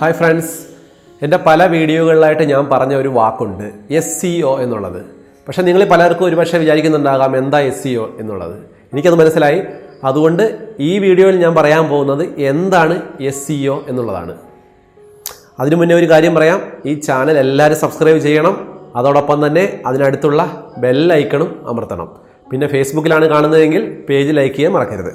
Hi friends എന്റെ പല വീഡിയോകളിലായിട്ട് ഞാൻ പറഞ്ഞ ഒരു വാക്കുണ്ട് എസ് സി ഒ എന്നുള്ളത്. പക്ഷേ നിങ്ങൾ പലർക്കും ഒരുപക്ഷെ വിചാരിക്കുന്നുണ്ടാകാം എന്താ എസ് സി ഒ എന്നുള്ളത്. എനിക്കത് മനസ്സിലായി. അതുകൊണ്ട് ഈ വീഡിയോയിൽ ഞാൻ പറയാൻ പോകുന്നത് എന്താണ് എസ് സി ഒ എന്നുള്ളതാണ്. അതിനു മുന്നേ ഒരു കാര്യം പറയാം. ഈ ചാനൽ എല്ലാവരും സബ്സ്ക്രൈബ് ചെയ്യണം. അതോടൊപ്പം തന്നെ അതിനടുത്തുള്ള ബെല്ലൈക്കണും അമർത്തണം. പിന്നെ ഫേസ്ബുക്കിലാണ് കാണുന്നതെങ്കിൽ പേജ് ലൈക്ക് ചെയ്യാൻ മറക്കരുത്.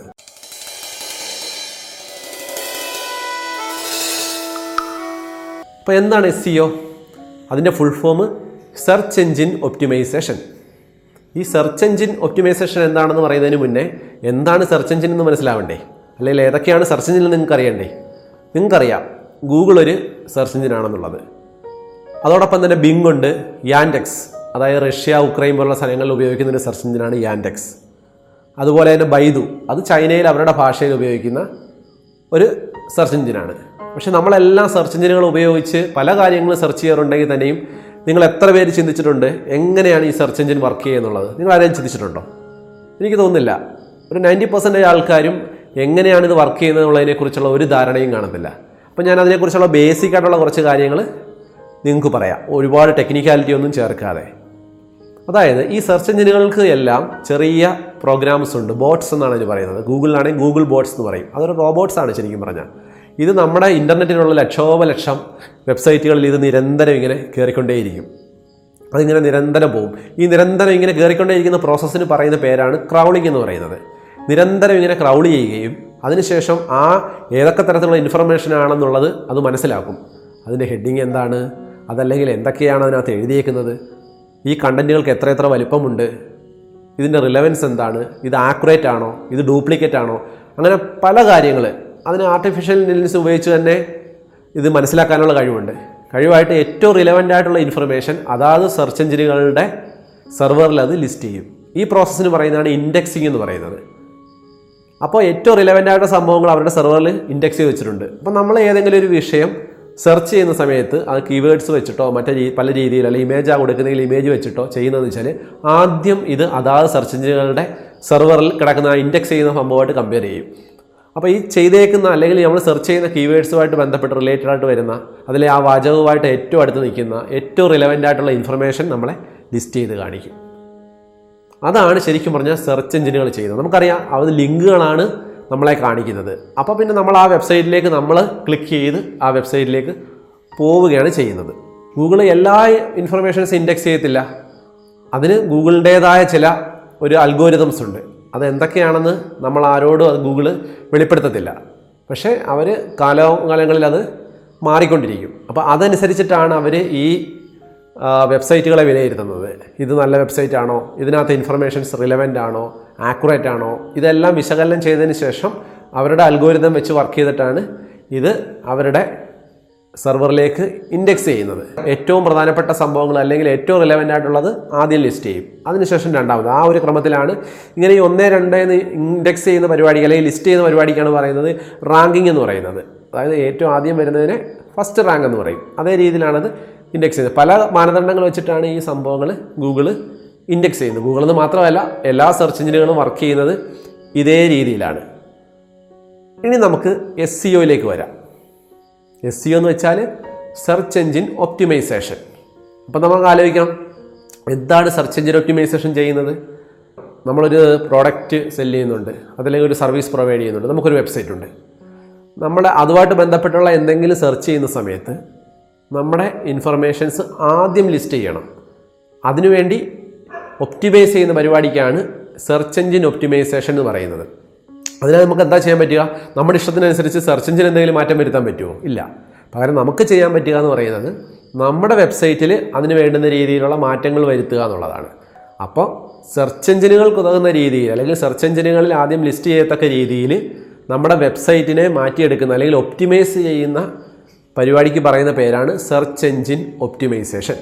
അപ്പോൾ എന്താണ് എസ് സി ഒ അതിന്റെ full form search engine optimization ഈ സെർച്ച് എൻജിൻ ഒപ്റ്റിമൈസേഷൻ എന്താണെന്ന് പറയുന്നതിന് മുന്നേ എന്താണ് സെർച്ച് എൻജിൻ എന്ന് മനസ്സിലാവണ്ടേ? അല്ലെങ്കിൽ ഏതൊക്കെയാണ് സെർച്ച് എഞ്ചിൻ എന്ന് നിങ്ങൾക്കറിയണ്ടേ നിങ്ങൾക്കറിയാം ഗൂഗിൾ ഒരു സെർച്ച് എഞ്ചിൻ ആണെന്നുള്ളത്. അതോടൊപ്പം തന്നെ ബിങ് ഉണ്ട് യാൻഡെക്സ് അതായത് റഷ്യ ഉക്രൈൻ പോലുള്ള സ്ഥലങ്ങളിൽ ഉപയോഗിക്കുന്ന ഒരു സെർച്ച് എഞ്ചിനാണ് യാൻഡെക്സ് അതുപോലെ തന്നെ ബൈദു അത് ചൈനയിൽ അവരുടെ ഭാഷയിൽ ഉപയോഗിക്കുന്ന ഒരു സെർച്ച് എഞ്ചിനാണ് പക്ഷെ നമ്മളെല്ലാം സെർച്ച് എഞ്ചിനുകൾ ഉപയോഗിച്ച് പല കാര്യങ്ങളും സെർച്ച് ചെയ്യാറുണ്ടെങ്കിൽ തന്നെയും നിങ്ങൾ എത്ര പേര് ചിന്തിച്ചിട്ടുണ്ട്? എങ്ങനെയാണ് ഈ സെർച്ച് എഞ്ചിൻ വർക്ക് ചെയ്യുന്നുള്ളത് നിങ്ങൾ ആരെയും ചിന്തിച്ചിട്ടുണ്ടോ? എനിക്ക് തോന്നുന്നില്ല. ഒരു നയന്റി പെർസെന്റേജ് ആൾക്കാരും എങ്ങനെയാണ് ഇത് വർക്ക് ചെയ്യുന്നത് എന്നുള്ളതിനെക്കുറിച്ചുള്ള ഒരു ധാരണയും കാണത്തില്ല. അപ്പോൾ ഞാൻ അതിനെക്കുറിച്ചുള്ള ബേസിക് ആയിട്ടുള്ള കുറച്ച് കാര്യങ്ങൾ നിങ്ങൾക്ക് പറയാം. ഒരുപാട് ടെക്നിക്കാലിറ്റി ഒന്നും ചേർക്കാതെ. അതായത് ഈ സെർച്ച് എഞ്ചിനുകൾക്ക് എല്ലാം ചെറിയ പ്രോഗ്രാംസ് ഉണ്ട്. ബോട്ട്സ് എന്നാണ് ഇത് പറയുന്നത്. ഗൂഗിളിലാണെങ്കിൽ ഗൂഗിൾ ബോട്ട്സ് എന്ന് പറയും. അതൊരു റോബോട്ട്സ് ആണ് ശരിക്കും പറഞ്ഞാൽ. ഇത് നമ്മുടെ ഇന്റർനെറ്റിലുള്ള ലക്ഷോപലക്ഷം വെബ്സൈറ്റുകളിൽ ഇത് നിരന്തരം ഇങ്ങനെ കയറിക്കൊണ്ടേയിരിക്കും അതിങ്ങനെ നിരന്തരം പോകും ഈ നിരന്തരം ഇങ്ങനെ കയറിക്കൊണ്ടേയിരിക്കുന്ന പ്രോസസ്സിന് പറയുന്ന പേരാണ് ക്രൗളിംഗ് എന്ന് പറയുന്നത്. നിരന്തരം ഇങ്ങനെ ക്രൗൾ ചെയ്യുകയും അതിനുശേഷം ആ ഏതൊക്കെ തരത്തിലുള്ള ഇൻഫർമേഷൻ ആണെന്നുള്ളത് അത് മനസ്സിലാക്കും. അതിന്റെ ഹെഡിങ് എന്താണ്? അതല്ലെങ്കിൽ എന്തൊക്കെയാണ് അതിനകത്ത് എഴുതിയേക്കുന്നത്? ഈ കണ്ടന്റുകൾക്ക് എത്ര എത്ര വലിപ്പമുണ്ട്? ഇതിന്റെ റിലവൻസ് എന്താണ്? ഇത് ആക്യുറേറ്റ് ആണോ? ഇത് ഡ്യൂപ്ലിക്കേറ്റ് ആണോ? അങ്ങനെ പല കാര്യങ്ങൾ അതിന് ആർട്ടിഫിഷ്യൽ ഇന്റലിജൻസ് ഉപയോഗിച്ച് തന്നെ ഇത് മനസ്സിലാക്കാനുള്ള കഴിവുണ്ട്. കഴിവായിട്ട് ഏറ്റവും റിലവന്റ് ആയിട്ടുള്ള ഇൻഫർമേഷൻ അതാത് സെർച്ച് എഞ്ചിനുകളുടെ സെർവറിൽ അത് ലിസ്റ്റ് ചെയ്യും. ഈ പ്രോസസ്സിന് പറയുന്നതാണ് ഇൻഡെക്സിങ് എന്ന് പറയുന്നത്. അപ്പോൾ ഏറ്റവും റിലവന്റ് ആയിട്ടുള്ള സംഭവങ്ങൾ അവരുടെ സെർവറിൽ ഇൻഡെക്സ് ചെയ്ത് വെച്ചിട്ടുണ്ട്. അപ്പോൾ നമ്മൾ ഏതെങ്കിലും ഒരു വിഷയം സെർച്ച് ചെയ്യുന്ന സമയത്ത് അത് കീവേഡ്സ് വെച്ചിട്ടോ മറ്റേ പല രീതിയിൽ അല്ലെങ്കിൽ ആ കൊടുക്കുന്നെങ്കിൽ ഇമേജ് വെച്ചിട്ടോ ചെയ്യുന്നതെന്ന് വെച്ചാൽ ആദ്യം ഇത് അതാത് സെർച്ച് എഞ്ചിനുകളുടെ സെർവറിൽ കിടക്കുന്ന ഇൻഡെക്സ് ചെയ്യുന്ന സംഭവമായിട്ട് കമ്പയർ ചെയ്യും. അപ്പോൾ ഈ ചെയ്തേക്കുന്ന അല്ലെങ്കിൽ നമ്മൾ സെർച്ച് ചെയ്യുന്ന കീവേഡ്സുമായിട്ട് ബന്ധപ്പെട്ട് റിലേറ്റഡ് ആയിട്ട് വരുന്ന അതിലെ ആ വാചകവുമായിട്ട് ഏറ്റവും അടുത്ത് നിൽക്കുന്ന ഏറ്റവും റിലവന്റ് ആയിട്ടുള്ള ഇൻഫർമേഷൻ നമ്മളെ ലിസ്റ്റ് ചെയ്ത് കാണിക്കും. അതാണ് ശരിക്കും പറഞ്ഞാൽ സെർച്ച് എഞ്ചിനുകൾ ചെയ്യുന്നത്. നമുക്കറിയാം അത് ലിങ്കുകളാണ് നമ്മളെ കാണിക്കുന്നത്. അപ്പോൾ പിന്നെ നമ്മൾ ആ വെബ്സൈറ്റിലേക്ക് നമ്മൾ ക്ലിക്ക് ചെയ്ത് ആ വെബ്സൈറ്റിലേക്ക് പോവുകയാണ് ചെയ്യുന്നത്. ഗൂഗിൾ എല്ലാ ഇൻഫർമേഷൻസ് ഇൻഡെക്സ് ചെയ്യത്തില്ല. അതിന് ഗൂഗിളിന്റേതായ ചില ഒരു അൽഗോരിതംസ് ഉണ്ട്. അത് എന്തൊക്കെയാണെന്ന് നമ്മൾ ആരോടും അത് ഗൂഗിൾ വെളിപ്പെടുത്തത്തില്ല. പക്ഷേ അവർ കാലകാലങ്ങളിൽ അത് മാറിക്കൊണ്ടിരിക്കും. അപ്പോൾ അതനുസരിച്ചിട്ടാണ് അവർ ഈ വെബ്സൈറ്റുകളെ വിലയിരുത്തുന്നത്. ഇത് നല്ല വെബ്സൈറ്റ് ആണോ ഇതിനകത്ത് ഇൻഫർമേഷൻസ് റിലവന്റ് ആണോ? ആക്യുറേറ്റ് ആണോ? ഇതെല്ലാം വിശകലനം ചെയ്തതിന് ശേഷം അവരുടെ അൽഗോരിതം വെച്ച് വർക്ക് ചെയ്തിട്ടാണ് ഇത് അവരുടെ സെർവറിലേക്ക് ഇൻഡെക്സ് ചെയ്യുന്നത്. ഏറ്റവും പ്രധാനപ്പെട്ട സംഭവങ്ങൾ അല്ലെങ്കിൽ ഏറ്റവും റിലവന്റ് ആയിട്ടുള്ളത് ആദ്യം ലിസ്റ്റ് ചെയ്യും. അതിനുശേഷം രണ്ടാമത്. ആ ഒരു ക്രമത്തിലാണ് ഇങ്ങനെ ഈ ഒന്നേ രണ്ട് എന്ന് ഇൻഡെക്സ് ചെയ്യുന്ന പരിപാടി അല്ലെങ്കിൽ ലിസ്റ്റ് ചെയ്യുന്ന പരിപാടിക്കാണ് പറയുന്നത് റാങ്കിങ് എന്ന് പറയുന്നത്. അതായത് ഏറ്റവും ആദ്യം വരുന്നതിനെ ഫസ്റ്റ് റാങ്ക് എന്ന് പറയും. അതേ രീതിയിലാണത് ഇൻഡെക്സ് ചെയ്യുന്നത്. പല മാനദണ്ഡങ്ങൾ വെച്ചിട്ടാണ് ഈ സംഭവങ്ങൾ ഗൂഗിൾ ഇൻഡെക്സ് ചെയ്യുന്നത്. ഗൂഗിളിൽ നിന്ന് മാത്രമല്ല എല്ലാ സെർച്ച് എഞ്ചിനുകളും വർക്ക് ചെയ്യുന്നത് ഇതേ രീതിയിലാണ്. ഇനി നമുക്ക് എസ് സി ഒയിലേക്ക് വരാം. എസ് സി എന്ന് വെച്ചാൽ സെർച്ച് എഞ്ചിൻ ഒപ്റ്റിമൈസേഷൻ അപ്പം നമുക്ക് ആലോചിക്കാം എന്താണ് സെർച്ച് എഞ്ചിൻ ഒപ്റ്റിമൈസേഷൻ ചെയ്യുന്നത്? നമ്മളൊരു പ്രോഡക്റ്റ് സെൽ ചെയ്യുന്നുണ്ട് അതല്ലെങ്കിൽ ഒരു സർവീസ് പ്രൊവൈഡ് ചെയ്യുന്നുണ്ട് നമുക്കൊരു വെബ്സൈറ്റ് ഉണ്ട്. നമ്മുടെ അതുമായിട്ട് ബന്ധപ്പെട്ടുള്ള എന്തെങ്കിലും സെർച്ച് ചെയ്യുന്ന സമയത്ത് നമ്മുടെ ഇൻഫർമേഷൻസ് ആദ്യം ലിസ്റ്റ് ചെയ്യണം. അതിനുവേണ്ടി ഒപ്റ്റിമൈസ് ചെയ്യുന്ന പരിപാടിക്കാണ് സെർച്ച് എഞ്ചിൻ ഒപ്റ്റിമൈസേഷൻ എന്ന് പറയുന്നത്. അതിനാൽ നമുക്ക് എന്താ ചെയ്യാൻ പറ്റുക? നമ്മുടെ ഇഷ്ടത്തിനനുസരിച്ച് സെർച്ച് എഞ്ചിൻ എന്തെങ്കിലും മാറ്റം വരുത്താൻ പറ്റുമോ? ഇല്ല. പകരം നമുക്ക് ചെയ്യാൻ പറ്റുക എന്ന് പറയുന്നത് നമ്മുടെ വെബ്സൈറ്റിൽ അതിന് വേണ്ടുന്ന രീതിയിലുള്ള മാറ്റങ്ങൾ വരുത്തുക എന്നുള്ളതാണ്. അപ്പോൾ സെർച്ച് എഞ്ചിനുകൾക്ക് ഉതകുന്ന രീതിയിൽ അല്ലെങ്കിൽ സെർച്ച് എഞ്ചിനുകളിൽ ആദ്യം ലിസ്റ്റ് ചെയ്യത്തക്ക രീതിയിൽ നമ്മുടെ വെബ്സൈറ്റിനെ മാറ്റിയെടുക്കുന്ന അല്ലെങ്കിൽ ഒപ്റ്റിമൈസ് ചെയ്യുന്ന പരിപാടിക്ക് പറയുന്ന പേരാണ് സെർച്ച് എഞ്ചിൻ ഒപ്റ്റിമൈസേഷൻ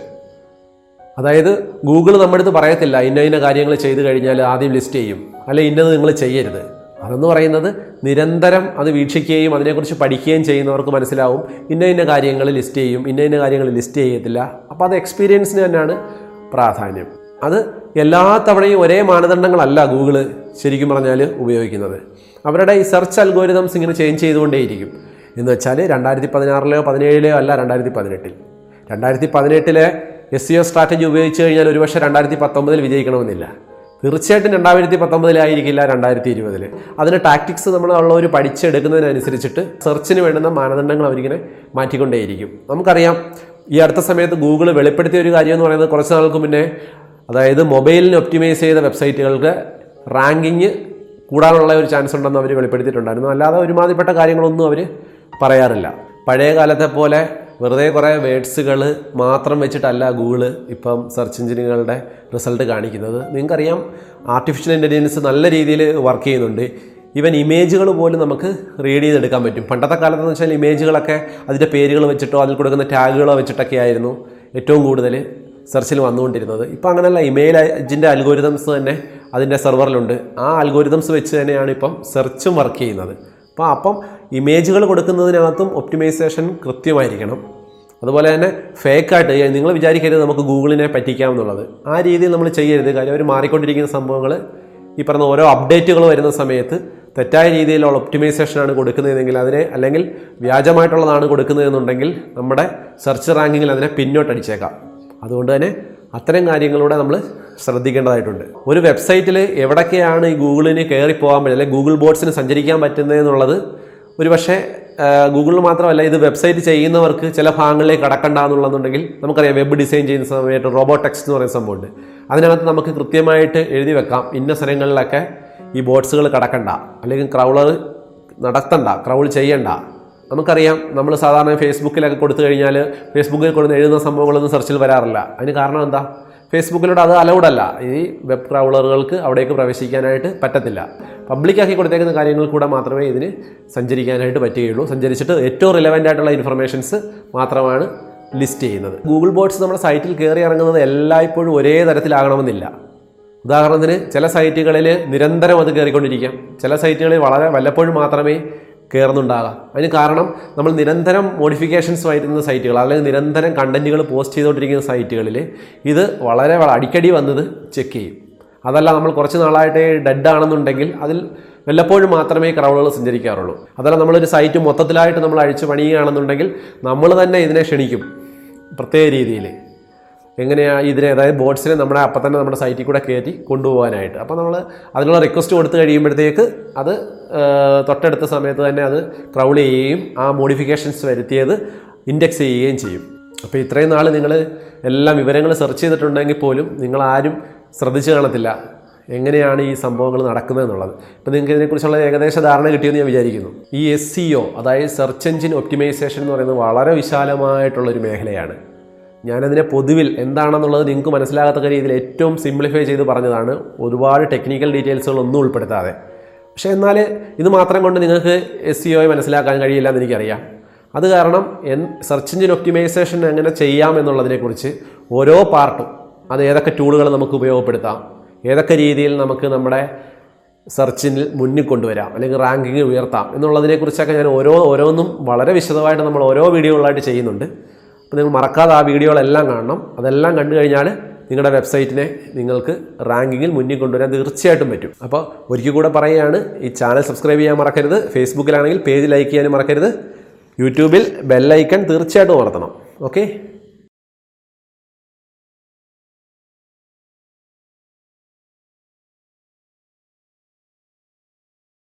അതായത് ഗൂഗിൾ നമ്മുടെ അടുത്ത് പറയത്തില്ല ഇന്ന ഇന്ന കാര്യങ്ങൾ ചെയ്തു കഴിഞ്ഞാൽ ആദ്യം ലിസ്റ്റ് ചെയ്യും. അല്ലെ ഇന്നത് നിങ്ങൾ ചെയ്യരുത്. അതെന്ന് പറയുന്നത് നിരന്തരം അത് വീക്ഷിക്കുകയും അതിനെക്കുറിച്ച് പഠിക്കുകയും ചെയ്യുന്നവർക്ക് മനസ്സിലാവും. ഇന്ന ഇന്ന കാര്യങ്ങൾ ലിസ്റ്റ് ചെയ്യും ഇന്ന ഇന്ന കാര്യങ്ങൾ ലിസ്റ്റ് ചെയ്യത്തില്ല. അപ്പോൾ അത് എക്സ്പീരിയൻസിന് തന്നെയാണ് പ്രാധാന്യം. അത് എല്ലാ തവണയും ഒരേ മാനദണ്ഡങ്ങളല്ല ഗൂഗിൾ ശരിക്കും പറഞ്ഞാൽ ഉപയോഗിക്കുന്നത്. അവരുടെ ഈ സെർച്ച് അൽഗോരിതംസ് ഇങ്ങനെ ചേഞ്ച് ചെയ്തുകൊണ്ടേയിരിക്കും. എന്ന് വെച്ചാൽ രണ്ടായിരത്തി പതിനാറിലെയോ പതിനേഴിലെയോ അല്ല രണ്ടായിരത്തി പതിനെട്ടിൽ രണ്ടായിരത്തി പതിനെട്ടിലെ എസ് സി ഒ സ്ട്രാറ്റജി ഉപയോഗിച്ച് കഴിഞ്ഞാൽ ഒരുപക്ഷെ രണ്ടായിരത്തി പത്തൊമ്പതിൽ വിജയിക്കണമെന്നില്ല. തീർച്ചയായിട്ടും രണ്ടായിരത്തി പത്തൊമ്പതിലായിരിക്കില്ല രണ്ടായിരത്തി ഇരുപതിൽ അതിന് ടാക്ടിക്സ് നമ്മൾ ഉള്ളവർ പഠിച്ചെടുക്കുന്നതിനനുസരിച്ചിട്ട് സെർച്ചിന് വേണ്ടുന്ന മാനദണ്ഡങ്ങൾ അവരിങ്ങനെ മാറ്റിക്കൊണ്ടേയിരിക്കും. നമുക്കറിയാം ഈ അടുത്ത സമയത്ത് ഗൂഗിൾ വെളിപ്പെടുത്തിയ ഒരു കാര്യം എന്ന് പറയുന്നത് കുറച്ച് നാൾക്ക് മുന്നേ അതായത് മൊബൈലിന് ഒപ്റ്റിമൈസ് ചെയ്ത വെബ്സൈറ്റുകൾക്ക് റാങ്കിങ് കൂടാനുള്ള ഒരു ചാൻസ് ഉണ്ടെന്ന് അവർ വെളിപ്പെടുത്തിയിട്ടുണ്ടായിരുന്നു. അല്ലാതെ ഒരുമാതിരിപ്പെട്ട കാര്യങ്ങളൊന്നും അവർ പറയാറില്ല. പഴയ കാലത്തെ പോലെ വെറുതെ കുറേ വേഡ്സുകൾ മാത്രം വെച്ചിട്ടല്ല ഗൂഗിൾ ഇപ്പം സെർച്ച് എഞ്ചിനുകളുടെ റിസൾട്ട് കാണിക്കുന്നത്. നിങ്ങൾക്കറിയാം ആർട്ടിഫിഷ്യൽ ഇന്റലിജൻസ് നല്ല രീതിയിൽ വർക്ക് ചെയ്യുന്നുണ്ട്. ഈവൻ ഇമേജുകൾ പോലും നമുക്ക് റീഡ് ചെയ്തെടുക്കാൻ പറ്റും. പണ്ടത്തെ കാലത്ത് എന്ന് വെച്ചാൽ ഇമേജുകളൊക്കെ അതിന്റെ പേരുകൾ വെച്ചിട്ടോ അതിൽ കൊടുക്കുന്ന ടാഗുകളോ വെച്ചിട്ടൊക്കെ ആയിരുന്നു ഏറ്റവും കൂടുതൽ സെർച്ചിൽ വന്നുകൊണ്ടിരുന്നത്. ഇപ്പോൾ അങ്ങനെയല്ല ഇമെയിൽ അജിന്റെ അൽഗോരിതംസ് തന്നെ അതിന്റെ സെർവറിലുണ്ട്. ആ അൽഗോരിതംസ് വെച്ച് തന്നെയാണ് ഇപ്പം സെർച്ചും വർക്ക് ചെയ്യുന്നത്. അപ്പോൾ അപ്പം ഇമേജുകൾ കൊടുക്കുന്നതിനകത്തും ഒപ്റ്റിമൈസേഷൻ കൃത്യമായിരിക്കണം. അതുപോലെ തന്നെ ഫേക്കായിട്ട് നിങ്ങൾ വിചാരിക്കരുത് നമുക്ക് ഗൂഗിളിനെ പറ്റിക്കാം എന്നുള്ളത്. ആ രീതിയിൽ നമ്മൾ ചെയ്യരുത്. കാര്യം അവർ മാറിക്കൊണ്ടിരിക്കുന്ന സംഭവങ്ങൾ ഈ പറഞ്ഞ ഓരോ അപ്ഡേറ്റുകൾ വരുന്ന സമയത്ത് തെറ്റായ രീതിയിലുള്ള ഒപ്റ്റിമൈസേഷനാണ് കൊടുക്കുന്നതെങ്കിൽ അതിനെ അല്ലെങ്കിൽ വ്യാജമായിട്ടുള്ളതാണ് കൊടുക്കുന്നതെന്നുണ്ടെങ്കിൽ നമ്മുടെ സെർച്ച് റാങ്കിങ്ങിൽ അതിനെ പിന്നോട്ടടിച്ചേക്കാം. അതുകൊണ്ട് തന്നെ അത്തരം കാര്യങ്ങളിലൂടെ നമ്മൾ ശ്രദ്ധിക്കേണ്ടതായിട്ടുണ്ട്. ഒരു വെബ്സൈറ്റിൽ എവിടൊക്കെയാണ് ഈ ഗൂഗിളിന് കയറി പോകാൻ പറ്റുന്നത് അല്ലെങ്കിൽ ഗൂഗിൾ ബോട്ട്സിന് സഞ്ചരിക്കാൻ പറ്റുന്നത് എന്നുള്ളത് ഒരു പക്ഷേ ഗൂഗിളിൽ മാത്രമല്ല ഇത് വെബ്സൈറ്റ് ചെയ്യുന്നവർക്ക് ചില ഭാഗങ്ങളിലേക്ക് കടക്കണ്ട എന്നുള്ളതെന്നുണ്ടെങ്കിൽ നമുക്കറിയാം വെബ് ഡിസൈൻ ചെയ്യുന്ന സമയത്ത് റോബോടെക്സ് എന്ന് പറയുന്ന സംഭവമുണ്ട്. അതിനകത്ത് നമുക്ക് കൃത്യമായിട്ട് എഴുതി വെക്കാം ഇന്ന സ്ഥലങ്ങളിലൊക്കെ ഈ ബോട്ട്സുകൾ കടക്കണ്ട അല്ലെങ്കിൽ ക്രൗളർ നടത്തണ്ട ക്രൗൾ ചെയ്യണ്ട. നമുക്കറിയാം നമ്മൾ സാധാരണ ഫേസ്ബുക്കിലൊക്കെ കൊടുത്തു കഴിഞ്ഞാൽ ഫേസ്ബുക്കിൽ കൊടുത്ത് എഴുതുന്ന സംഭവങ്ങളൊന്നും സെർച്ചിൽ വരാറില്ല. അതിന് കാരണം എന്താ? ഫേസ്ബുക്കിലൂടെ അത് അലൗഡ് അല്ല ഈ വെബ് ക്രൗളറുകൾക്ക് അവിടേക്ക് പ്രവേശിക്കാനായിട്ട് പറ്റത്തില്ല. പബ്ലിക്കാക്കി കൊടുത്തേക്കുന്ന കാര്യങ്ങൾ കൂടെ മാത്രമേ ഇതിന് സഞ്ചരിക്കാനായിട്ട് പറ്റുകയുള്ളൂ. സഞ്ചരിച്ചിട്ട് ഏറ്റവും റിലവന്റ് ആയിട്ടുള്ള ഇൻഫർമേഷൻസ് മാത്രമാണ് ലിസ്റ്റ് ചെയ്യുന്നത്. ഗൂഗിൾ ബോട്ട്സ് നമ്മുടെ സൈറ്റിൽ കയറി ഇറങ്ങുന്നത് എല്ലായ്പ്പോഴും ഒരേ തരത്തിലാകണമെന്നില്ല. ഉദാഹരണത്തിന് ചില സൈറ്റുകളിൽ നിരന്തരം അത് കയറിക്കൊണ്ടിരിക്കാം ചില സൈറ്റുകളിൽ വളരെ വല്ലപ്പോഴും മാത്രമേ കയറുന്നുണ്ടാകാം അതിന് കാരണം നമ്മൾ നിരന്തരം മോഡിഫിക്കേഷൻസ് വരുന്ന സൈറ്റുകൾ അല്ലെങ്കിൽ നിരന്തരം കണ്ടന്റുകൾ പോസ്റ്റ് ചെയ്തുകൊണ്ടിരിക്കുന്ന സൈറ്റുകളിൽ ഇത് വളരെ വള- അടിക്കടി വന്നത് ചെക്ക് ചെയ്യും. അതല്ല നമ്മൾ കുറച്ച് നാളായിട്ട് ഡെഡ് ആണെന്നുണ്ടെങ്കിൽ അതിൽ വല്ലപ്പോഴും മാത്രമേ ക്രൗഡുകൾ സഞ്ചരിക്കാറുള്ളൂ. അതല്ല നമ്മളൊരു സൈറ്റ് മൊത്തത്തിലായിട്ട് നമ്മൾ അഴിച്ചു പണിയുകയാണെന്നുണ്ടെങ്കിൽ നമ്മൾ തന്നെ ഇതിനെ ക്ഷണിക്കും പ്രത്യേക രീതിയിൽ എങ്ങനെയാണ് ഇതിനെ അതായത് ബോട്ട്സിനെ നമ്മുടെ അപ്പം തന്നെ നമ്മുടെ സൈറ്റിൽ കൂടെ കയറ്റി കൊണ്ടുപോകാനായിട്ട്. അപ്പോൾ നമ്മൾ അതിനുള്ള റിക്വസ്റ്റ് കൊടുത്തു കഴിയുമ്പോഴത്തേക്ക് അത് തൊട്ടടുത്ത സമയത്ത് തന്നെ അത് ക്രൗൾ ചെയ്യുകയും ആ മോഡിഫിക്കേഷൻസ് വരുത്തിയത് ഇൻഡെക്സ് ചെയ്യുകയും ചെയ്യും. അപ്പോൾ ഇത്രയും നാൾ നിങ്ങൾ എല്ലാ വിവരങ്ങൾ സെർച്ച് ചെയ്തിട്ടുണ്ടെങ്കിൽ പോലും നിങ്ങളാരും ശ്രദ്ധിച്ചു കാണത്തില്ല എങ്ങനെയാണ് ഈ സംഭവങ്ങൾ നടക്കുന്നത് എന്നുള്ളത്. ഇപ്പോൾ നിങ്ങൾക്ക് ഇതിനെക്കുറിച്ചുള്ള ഏകദേശ ധാരണ കിട്ടിയെന്ന് ഞാൻ വിചാരിക്കുന്നു. ഈ എസ് സി ഒ അതായത് സെർച്ച് എഞ്ചിൻ ഒപ്റ്റിമൈസേഷൻ എന്ന് പറയുന്നത് വളരെ വിശാലമായിട്ടുള്ളൊരു മേഖലയാണ്. ഞാനതിനെ പൊതുവിൽ എന്താണെന്നുള്ളത് നിങ്ങൾക്ക് മനസ്സിലാകത്തക്ക രീതിയിൽ ഏറ്റവും സിംപ്ലിഫൈ ചെയ്ത് പറഞ്ഞതാണ്. ഒരുപാട് ടെക്നിക്കൽ ഡീറ്റെയിൽസുകളൊന്നും ഉൾപ്പെടുത്താതെ. പക്ഷേ എന്നാൽ ഇത് മാത്രം കൊണ്ട് നിങ്ങൾക്ക് എസ് സി ഒയെ മനസ്സിലാക്കാൻ കഴിയില്ല എന്ന് എനിക്കറിയാം. അത് കാരണം എൻ സെർച്ച് എഞ്ചിൻ ഒപ്റ്റിമൈസേഷൻ എങ്ങനെ ചെയ്യാം എന്നുള്ളതിനെക്കുറിച്ച് ഓരോ പാർട്ടും അത് ഏതൊക്കെ ടൂളുകൾ നമുക്ക് ഉപയോഗപ്പെടുത്താം ഏതൊക്കെ രീതിയിൽ നമുക്ക് നമ്മുടെ സെർച്ചിൽ മുന്നിൽ കൊണ്ടുവരാം അല്ലെങ്കിൽ റാങ്കിങ് ഉയർത്താം എന്നുള്ളതിനെക്കുറിച്ചൊക്കെ ഞാൻ ഓരോ ഓരോന്നും വളരെ വിശദമായിട്ട് നമ്മൾ ഓരോ വീഡിയോകളായിട്ട് ചെയ്യുന്നുണ്ട്. അപ്പോൾ നിങ്ങൾ മറക്കാതെ ആ വീഡിയോകളെല്ലാം കാണണം. അതെല്ലാം കണ്ടു കഴിഞ്ഞാൽ നിങ്ങളുടെ വെബ്സൈറ്റിനെ നിങ്ങൾക്ക് റാങ്കിങ്ങിൽ മുന്നിൽ കൊണ്ടുവരാൻ തീർച്ചയായിട്ടും പറ്റും. അപ്പോൾ ഒരിക്കൽ കൂടെ പറയുകയാണ് ഈ ചാനൽ സബ്സ്ക്രൈബ് ചെയ്യാൻ മറക്കരുത് ഫേസ്ബുക്കിലാണെങ്കിൽ പേജ് ലൈക്ക് ചെയ്യാനും മറക്കരുത് യൂട്യൂബിൽ ബെല്ലൈക്കൺ തീർച്ചയായിട്ടും ഉണർത്തണം ഓക്കെ?